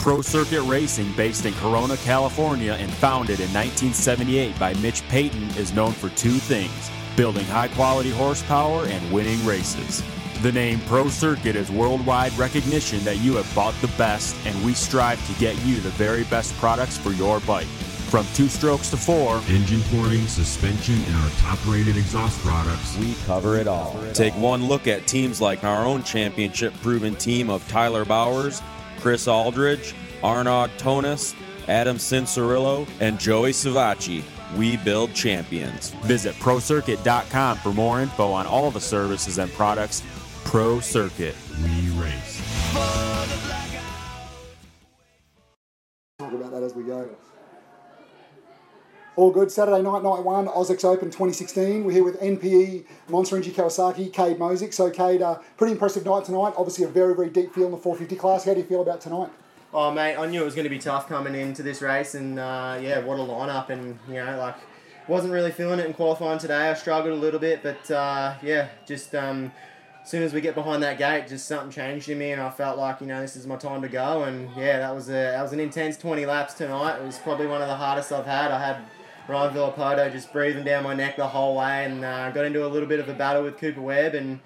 Pro Circuit Racing, based in Corona, California, and founded in 1978 by Mitch Payton, is known for two things building high quality horsepower and winning races. The name Pro Circuit is worldwide recognition that you have bought the best, and we strive to get you the very best products for your bike. From two strokes to four, engine porting, suspension, and our top rated exhaust products, we cover it all. Take one look at teams like our own championship proven team of Tyler Bowers, Chris Alldredge, Arnaud Tonus, Adam Cianciarulo, and Joey Savatgy. We build champions. Visit ProCircuit.com for more info on all the services and products. Pro Circuit. All good. Saturday night, night one, AUS-X Open 2016. We're here with NPE, Monster Kawasaki, Kade Mosig. So, Kade, uh, pretty impressive night tonight. Obviously, a very, very deep field in the 450 class. How do you feel about tonight? Oh, mate, I knew it was going to be tough coming into this race, and uh, yeah, what a lineup. And, you know, like, wasn't really feeling it in qualifying today. I struggled a little bit, but uh, yeah, just um, as soon as we get behind that gate, just something changed in me, and I felt like, you know, this is my time to go. And yeah, that was a that was an intense 20 laps tonight. It was probably one of the hardest I've had. I had Ryan Villopoto just breathing down my neck the whole way and uh, got into a little bit of a battle with Cooper Webb and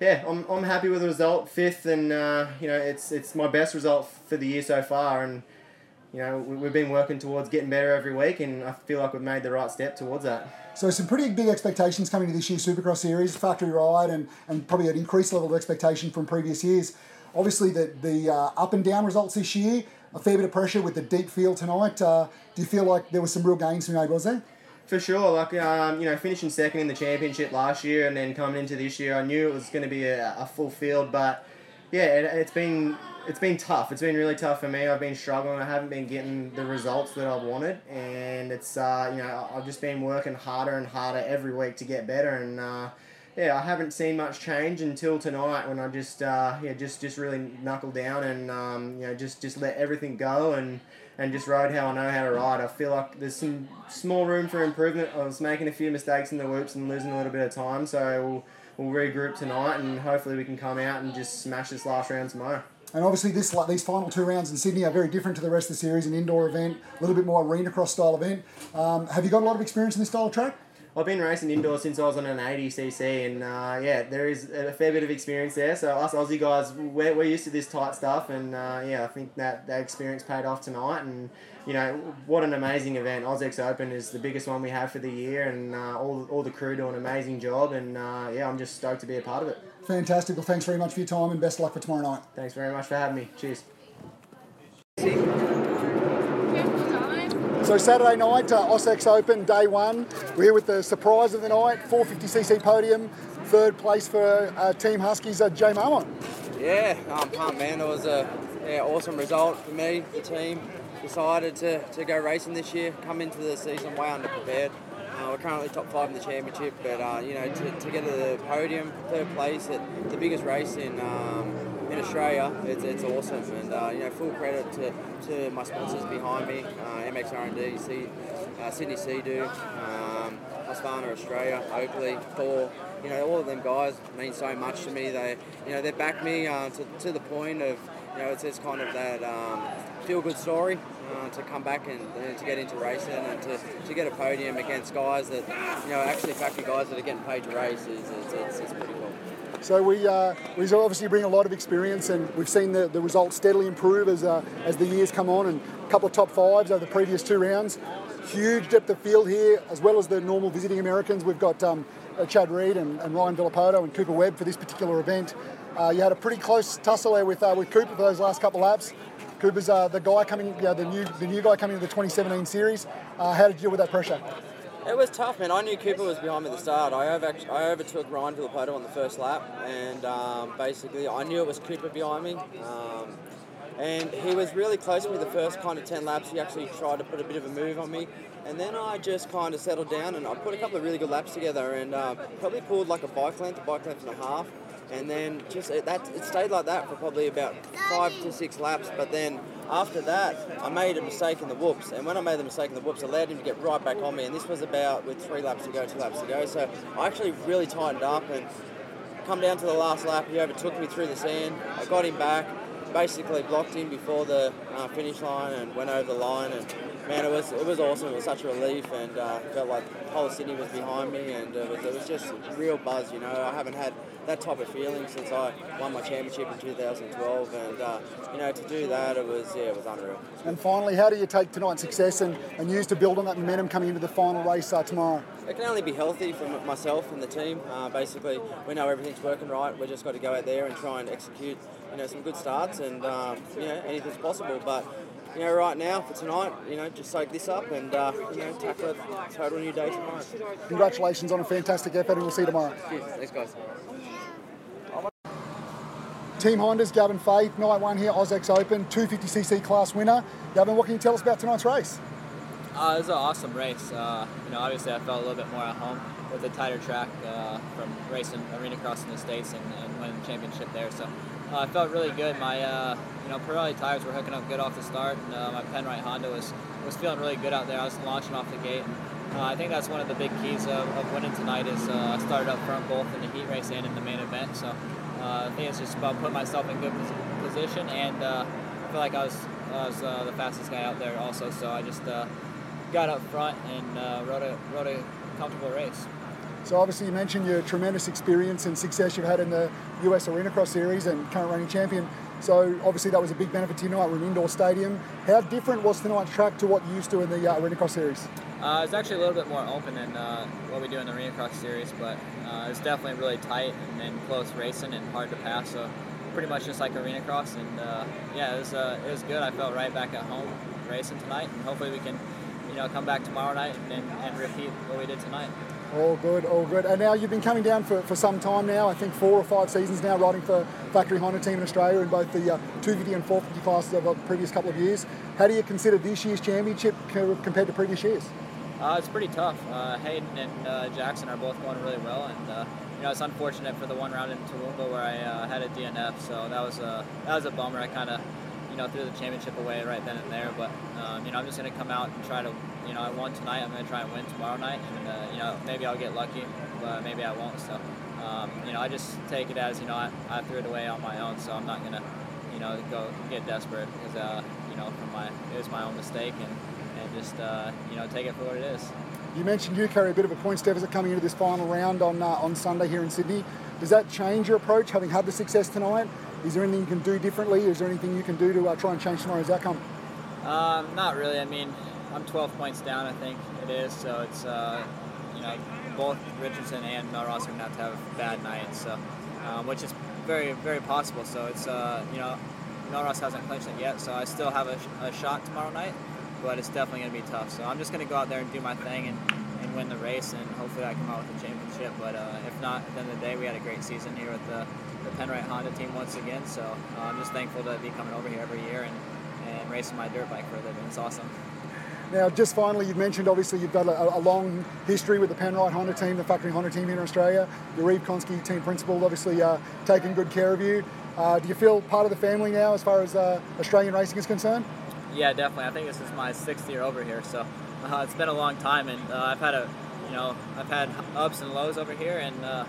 yeah, I'm, I'm happy with the result, fifth, and uh, you know it's it's my best result for the year so far, and you know we, we've been working towards getting better every week, and I feel like we've made the right step towards that. So some pretty big expectations coming to this year's Supercross series, factory ride, and, and probably an increased level of expectation from previous years. Obviously, the the uh, up and down results this year a fair bit of pressure with the deep field tonight. Uh, do you feel like there was some real gains to be made, was there? For sure, like um, you know, finishing second in the championship last year and then coming into this year, I knew it was going to be a, a, full field, but yeah, it, it's been it's been tough. It's been really tough for me. I've been struggling. I haven't been getting the results that I wanted, and it's uh, you know I've just been working harder and harder every week to get better, and uh, yeah, I haven't seen much change until tonight when I just uh, yeah just just really knuckled down and um, you know just just let everything go and and just rode how I know how to ride. I feel like there's some small room for improvement. I was making a few mistakes in the whoops and losing a little bit of time, so we'll, we'll regroup tonight and hopefully we can come out and just smash this last round tomorrow. And obviously, this these final two rounds in Sydney are very different to the rest of the series. An indoor event, a little bit more arena cross style event. Um, have you got a lot of experience in this style of track? I've been racing indoors since I was on an 80cc, and uh, yeah, there is a fair bit of experience there. So us Aussie guys, we're, we're used to this tight stuff, and uh, yeah, I think that that experience paid off tonight. And you know, what an amazing event! AUS-X Open is the biggest one we have for the year, and uh, all all the crew do an amazing job. And uh, yeah, I'm just stoked to be a part of it. Fantastic. Well, thanks very much for your time, and best luck for tomorrow night. Thanks very much for having me. Cheers. So Saturday night, uh, Open, day one. We're here with the surprise of the night, 450cc podium, third place for uh, Team Huskies, uh, Jay Marmont. Yeah, I'm pumped, man. It was a yeah, awesome result for me. The team decided to, to go racing this year, come into the season way underprepared. Uh, we're currently top five in the championship, but uh, you know to, to get to the podium, third place at the biggest race in um, in Australia, it's, it's awesome. And uh, you know, full credit to, to my sponsors behind me, uh, MX R&D, C, uh, Sydney Sea-Doo, um, Husqvarna Australia, Oakley, Thor. You know, all of them guys mean so much to me. They, you know, they back me uh, to, to the point of, you know, it's just kind of that um, feel-good story uh, to come back and, and, to get into racing and to, to get a podium against guys that, you know, actually factory guys that are getting paid to race is, is, is, is pretty cool. So we, uh, we obviously bring a lot of experience, and we've seen the, the results steadily improve as, uh, as the years come on, and a couple of top fives over the previous two rounds. Huge depth of field here, as well as the normal visiting Americans. We've got um, uh, Chad Reed and, and, Ryan Villopoto and Cooper Webb for this particular event. Uh, you had a pretty close tussle there with, uh, with Cooper for those last couple of laps. Cooper's uh, the guy coming, the new the new guy coming to the 2017 series. how did you deal with that pressure? It was tough, man. I knew Cooper was behind me at the start. I, over, I overtook Ryan Villopoto on the first lap, and um, basically I knew it was Cooper behind me. Um, and he was really close to me the first kind of 10 laps. He actually tried to put a bit of a move on me. And then I just kind of settled down and I put a couple of really good laps together and uh, probably pulled like a bike length, a bike length and a half and then just it, that it stayed like that for probably about five to six laps. But then after that, I made a mistake in the whoops, and when I made the mistake in the whoops, I allowed him to get right back on me. And this was about with three laps to go, two laps to go. So I actually really tightened up and come down to the last lap. He overtook me through the sand. I got him back. basically blocked him before the uh, finish line and went over the line. And man, it was it was awesome. It was such a relief, and uh, felt like the whole Sydney was behind me, and it was, it was just real buzz. You know, I haven't had that type of feeling since I won my championship in 2012, and uh, you know, to do that, it was yeah, it was unreal. And finally, how do you take tonight's success and, and use to build on that momentum coming into the final race uh, tomorrow? It can only be healthy for myself and the team. Uh, basically, we know everything's working right. We've just got to go out there and try and execute, you know, some good starts, and um, you know, anything's possible. But you know, right now for tonight, you know, just soak this up and uh, you know, tackle a total new day tomorrow. Congratulations on a fantastic effort, and we'll see you tomorrow. Cheers. Thanks, guys. Team Honda's Gavin Faith, night one here, AUS-X Open, 250cc class winner. Gavin, what can you tell us about tonight's race? Uh, it was an awesome race. Uh, you know, obviously I felt a little bit more at home with a tighter track uh, from racing arena crossing the states and, and winning the championship there. So uh, I felt really good. My uh, you know Pirelli tires were hooking up good off the start, and uh, my Penrite Honda was was feeling really good out there. I was launching off the gate. And, I think that's one of the big keys of, of winning tonight is I started up front both in the heat race and in the main event. So I think it's just about putting myself in good position, and I feel like I was I was the fastest guy out there also. So I just got up front and uh, rode a rode a comfortable race. So obviously you mentioned your tremendous experience and success you've had in the US Arena Cross Series and current reigning champion. So obviously that was a big benefit to you tonight. We're an indoor stadium. How different was tonight's track to what you used to in the uh, Arena Cross Series? Uh, it's actually a little bit more open than uh, what we do in the Arena Cross Series, but uh, it's definitely really tight and, and, close racing and hard to pass. So pretty much just like Arena Cross, and uh, yeah, it was uh, it was good. I felt right back at home racing tonight, and hopefully we can you know come back tomorrow night and, and, and repeat what we did tonight. All good, all good. And now you've been coming down for, for some time now, I think four or five seasons now, riding for Factory Honda team in Australia in both the uh, 250 and 450 classes of the previous couple of years. How do you consider this year's championship compared to previous years? Uh, it's pretty tough. Uh, Hayden and uh, Jackson are both going really well, and uh, you know it's unfortunate for the one round in Toowoomba where I uh, had a DNF, so that was a that was a bummer. I kind of you know threw the championship away right then and there, but um, you know I'm just going to come out and try to you know, I won tonight. I'm going to try and win tomorrow night, and uh, you know, maybe I'll get lucky, but maybe I won't. So, um, you know, I just take it as you know, I, I threw it away on my own, so I'm not going to, you know, go get desperate because uh, you know, from my it was my own mistake, and and just uh, you know, take it for what it is. You mentioned you carry a bit of a points deficit coming into this final round on uh, on Sunday here in Sydney. Does that change your approach, having had the success tonight? Is there anything you can do differently? Is there anything you can do to uh, try and change tomorrow's outcome? Um, not really. I mean, I'm 12 points down, I think it is. So it's uh, you know both Richardson and Mellross are going to have to have a bad night, so um, which is very very possible. So it's uh, you know Mellross hasn't clinched it yet, so I still have a, a shot tomorrow night, but it's definitely going to be tough. So I'm just going to go out there and do my thing and, and win the race, and hopefully I come out with a championship. But uh, if not, at the end of the day, we had a great season here with the, the Penrite Honda team once again. So uh, I'm just thankful to be coming over here every year and, and racing my dirt bike for a living. It's awesome. Now, just finally, you've mentioned obviously you've got a, a, long history with the Penrite Honda team, the factory Honda team here in Australia. Yarrive Konsky, team principal, obviously uh, taking good care of you. Uh, do you feel part of the family now as far as uh, Australian racing is concerned? Yeah, definitely. I think this is my sixth year over here, so uh, it's been a long time, and uh, I've had a, you know, I've had ups and lows over here, and uh,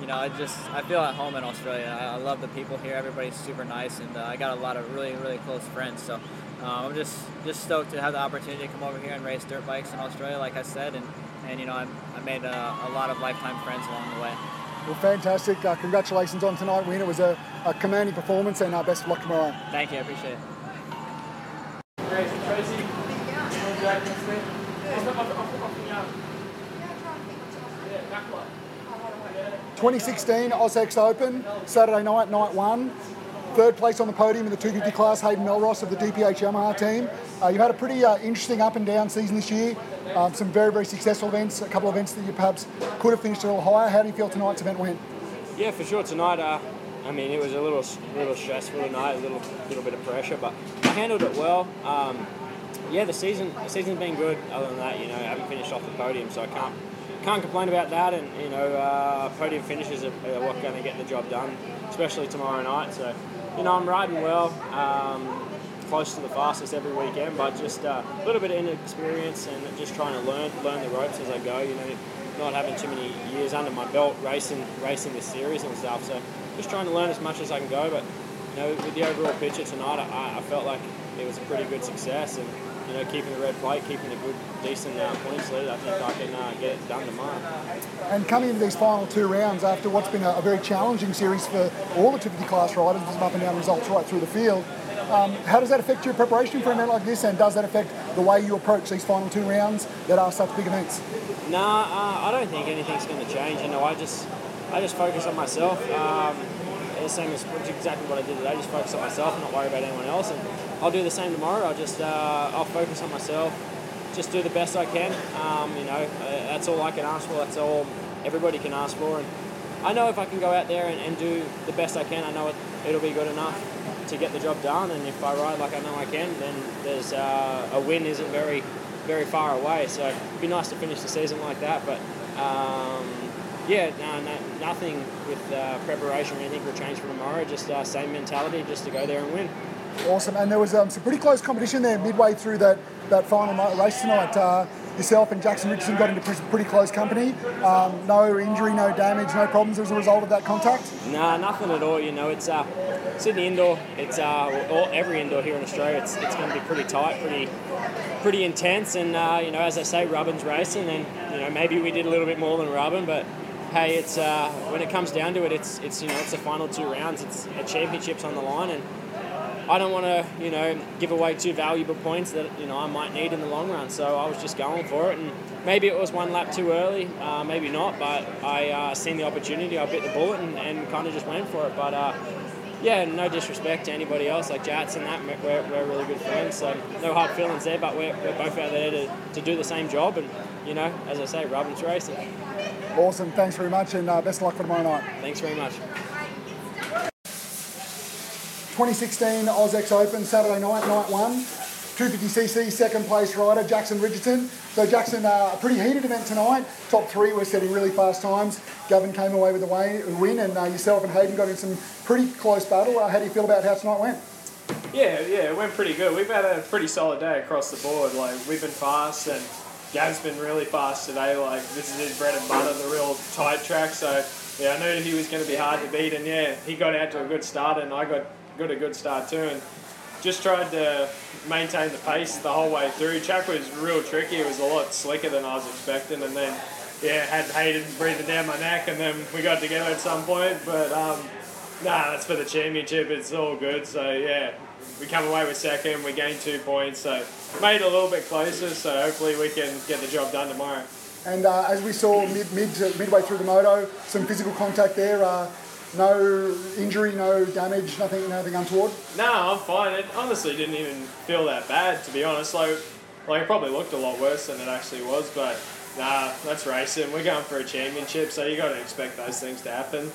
you know, I just I feel at home in Australia. I, I love the people here. Everybody's super nice, and I got a lot of really really close friends. So um, I'm just just stoked to have the opportunity to come over here and race dirt bikes in Australia, like I said, and and you know I, I made a, a, lot of lifetime friends along the way. Well, fantastic! Uh, congratulations on tonight, win. It was a, a commanding performance, and uh, best of luck tomorrow. Thank you, I appreciate it. Tracy, 2016 AUS-X Open, Saturday night, night one. Third place on the podium in the 250 class, Hayden Mellross of the DPH Yamaha team. Uh, you've had a pretty uh, interesting up and down season this year. Um, some very, very successful events, a couple of events that you perhaps could have finished a little higher. How do you feel tonight's event went? Yeah, for sure. Tonight, uh, I mean, it was a little, little stressful tonight, a little, little bit of pressure, but I handled it well. Um, yeah, the season, the season's been good. Other than that, you know, I haven't finished off the podium, so I can't, can't complain about that. And you know, uh, podium finishes are, are going to get the job done, especially tomorrow night. So you know, I'm riding well, um, close to the fastest every weekend, but just uh, a little bit of inexperience and just trying to learn learn the ropes as I go. You know, not having too many years under my belt racing racing this series and stuff. So just trying to learn as much as I can go, but you know, with the overall picture tonight, I, I felt like it was a pretty good success, and you know, keeping the red plate, keeping a good, decent uh, points lead, I think I can uh, get it done tomorrow. And coming into these final two rounds after what's been a, a very challenging series for all the 250 class riders, some up and down results right through the field. Um, how does that affect your preparation for an event like this, and does that affect the way you approach these final two rounds that are such big events? Nah, uh, I don't think anything's going to change. You know, I just, I just focus on myself. Um, the same as exactly what I did today. Just focus on myself, and not worry about anyone else, and I'll do the same tomorrow. I'll just, uh, I'll focus on myself, just do the best I can. Um, you know, uh, that's all I can ask for. That's all everybody can ask for, and I know if I can go out there and, and do the best I can, I know it, it'll be good enough to get the job done. And if I ride like I know I can, then there's uh, a win isn't very, very far away. So it'd be nice to finish the season like that. But um, yeah, no, no, nothing with uh, preparation or anything will change for tomorrow. Just uh, same mentality, just to go there and win. Awesome, and there was um, some pretty close competition there midway through that, that final race tonight. Uh, yourself and Jackson Richardson got into pretty close company. Um, no injury, no damage, no problems as a result of that contact. Nah, nothing at all. You know, it's uh, Sydney indoor. It's uh, all, every indoor here in Australia. It's, it's going to be pretty tight, pretty pretty intense, and uh, you know, as I say, Rubbin's racing, and you know, maybe we did a little bit more than Rubbin, but hey, it's uh, when it comes down to it, it's it's you know, it's the final two rounds. It's a championship's on the line, and I don't want to, you know, give away two valuable points that you know I might need in the long run. So I was just going for it, and maybe it was one lap too early, uh, maybe not. But I uh, seen the opportunity, I bit the bullet, and, and kind of just went for it. But uh, yeah, no disrespect to anybody else like Jats and that, we're, we're really good friends. So no hard feelings there. But we're, we're both out there to, to do the same job, and you know, as I say, Rubbin's racing. Awesome. Thanks very much, and uh, best of luck for tomorrow night. Thanks very much. 2016 AUS-X Open, Saturday night, night one. 250cc, second place rider, Jackson Richardson. So Jackson, uh, a pretty heated event tonight. Top three were setting really fast times. Gavin came away with the win, and uh, yourself and Hayden got in some pretty close battle. Uh, how do you feel about how tonight went? Yeah, yeah, it went pretty good. We've had a pretty solid day across the board. Like we've been fast, and Gav's been really fast today. Like this is his bread and butter, the real tight track. So yeah, I knew he was going to be hard to beat, and yeah, he got out to a good start, and I got got a good start too, and just tried to maintain the pace the whole way through. Track was real tricky. It was a lot slicker than I was expecting, and then yeah, had Hayden breathing down my neck, and then we got together at some point. But um, nah, that's for the championship. It's all good. So yeah, we come away with second. We gained two points, so made it a little bit closer. So hopefully we can get the job done tomorrow. And uh, as we saw mid, mid to midway through the moto, some physical contact there. Uh, no injury, no damage, nothing, nothing untoward. No, I'm fine. It honestly didn't even feel that bad, to be honest. Like, like it probably looked a lot worse than it actually was, but nah, that's racing. We're going for a championship, so you got to expect those things to happen.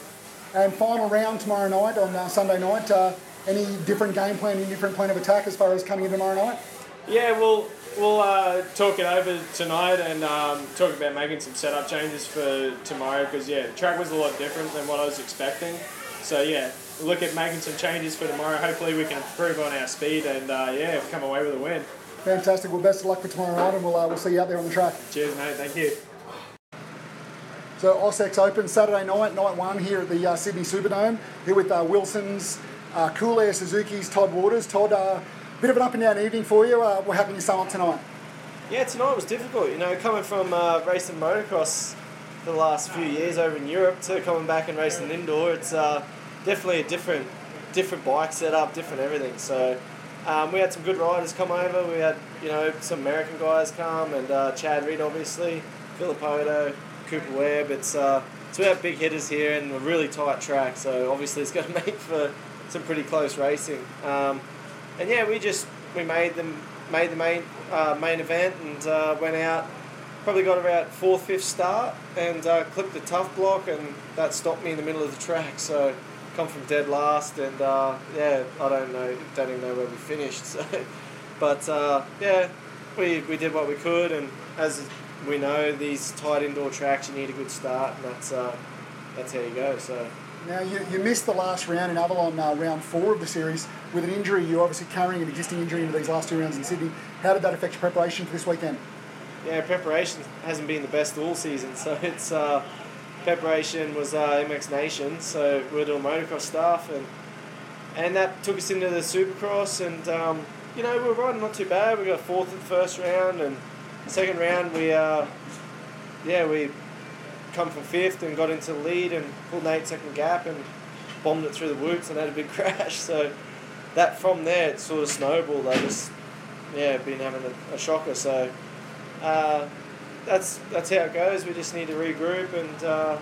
And final round tomorrow night on uh, Sunday night. Uh, any different game plan, any different plan of attack as far as coming in tomorrow night? Yeah, we'll we'll uh, talk it over tonight and um, talk about making some setup changes for tomorrow because yeah, the track was a lot different than what I was expecting. So yeah, look at making some changes for tomorrow. Hopefully we can improve on our speed and uh, yeah, come away with a win. Fantastic. Well, best of luck for tomorrow night, and we'll uh, we'll see you out there on the track. Cheers, mate. Thank you. So AUS-X Open Saturday night, night one here at the uh, Sydney Superdome. Here with uh, Wilson's, uh, Cool Air Suzuki's Todd Waters. Todd, uh, bit of an up and down evening for you. Uh, what happened you sum up tonight? Yeah, tonight was difficult. You know, coming from uh, racing motocross the last few years over in Europe to coming back and racing indoor, it's uh, definitely a different, different bike setup, different everything. So um, we had some good riders come over. We had you know some American guys come and uh, Chad Reed obviously, Villopoto, Cooper Webb. It's uh, so we have big hitters here and a really tight track. So obviously it's going to make for some pretty close racing. Um, and yeah, we just we made them made the main uh, main event and uh, went out. Probably got about fourth, fifth start and uh, clipped the tough block, and that stopped me in the middle of the track. So come from dead last, and uh, yeah, I don't know, don't even know where we finished. So, but uh, yeah, we we did what we could, and as we know, these tight indoor tracks, you need a good start, and that's uh, that's how you go. So. Now, you, you missed the last round in Avalon, uh, round four of the series, with an injury. You're obviously carrying an existing injury into these last two rounds in Sydney. How did that affect your preparation for this weekend? Yeah, preparation hasn't been the best all season. So it's uh, preparation was uh, MX Nation. So we are doing motocross stuff, and and that took us into the Supercross, and um, you know we were riding not too bad. We got fourth in the first round, and second round we uh, yeah we come from fifth and got into the lead and pulled an eight second gap and bombed it through the whoops and had a big crash. So that from there it sort of snowballed. I just yeah been having a, a shocker. So uh, that's that's how it goes. We just need to regroup and uh,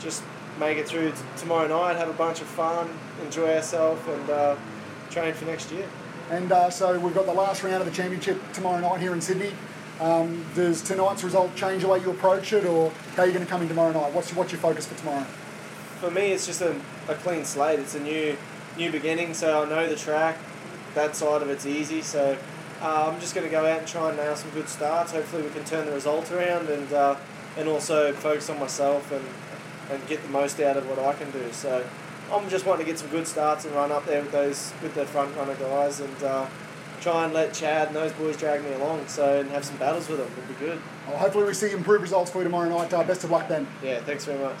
just make it through t- tomorrow night. Have a bunch of fun, enjoy ourselves, and uh, train for next year. And uh, so we've got the last round of the championship tomorrow night here in Sydney. Um, does tonight's result change the way you approach it, or how are you going to come in tomorrow night? What's what's your focus for tomorrow? For me, it's just a, a clean slate. It's a new new beginning, so I know the track. That side of it's easy, so uh, I'm just going to go out and try and nail some good starts. Hopefully, we can turn the result around and uh, and also focus on myself and and get the most out of what I can do. So I'm just wanting to get some good starts and run up there with those with the front runner guys and uh, try and let Chad and those boys drag me along. So and have some battles with them It'd be good. Well, hopefully we see improved results for you tomorrow night. Uh, best of luck then. Yeah, thanks very much.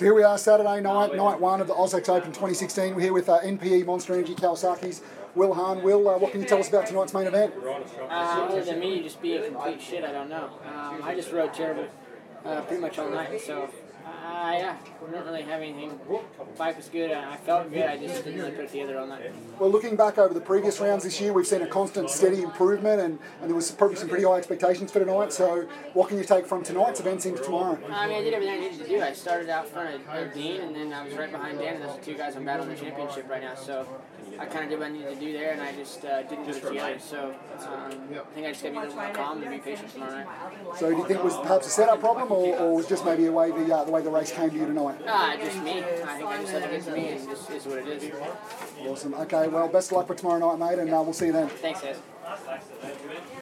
So here we are, Saturday night, night one of the AUS-X Open 2016. We're here with uh, NPE Monster Energy Kawasaki's Will Hahn. Will, uh, what can you tell us about tonight's main event? Uh, other than me just be a complete shit, I don't know. Um, I just rode terrible uh, pretty much all night, so yeah, we don't really have anything. Bike was good, I felt good, I just didn't really put it together all night. Well, looking back over the previous rounds this year, we've seen a constant, steady improvement, and, and there was probably some pretty high expectations for tonight. So, what can you take from tonight's events into tomorrow? I mean, I did everything I needed to do. I started out front of, of Dean, and then I was right behind Dan, and those are two guys I'm battling the championship right now. So I kind of did what I needed to do there, and I just uh, didn't do it together. So um, I think I just got to be a little more calm and be patient tomorrow night. So, do you think it was perhaps a setup problem, or, or was just maybe a way the uh, the way the race came to you tonight? Ah, just me. I think I just let it get to me, and just is what it is. Awesome. Okay. Well, best of luck for tomorrow night, mate, and uh, we'll see you then. Thanks, guys.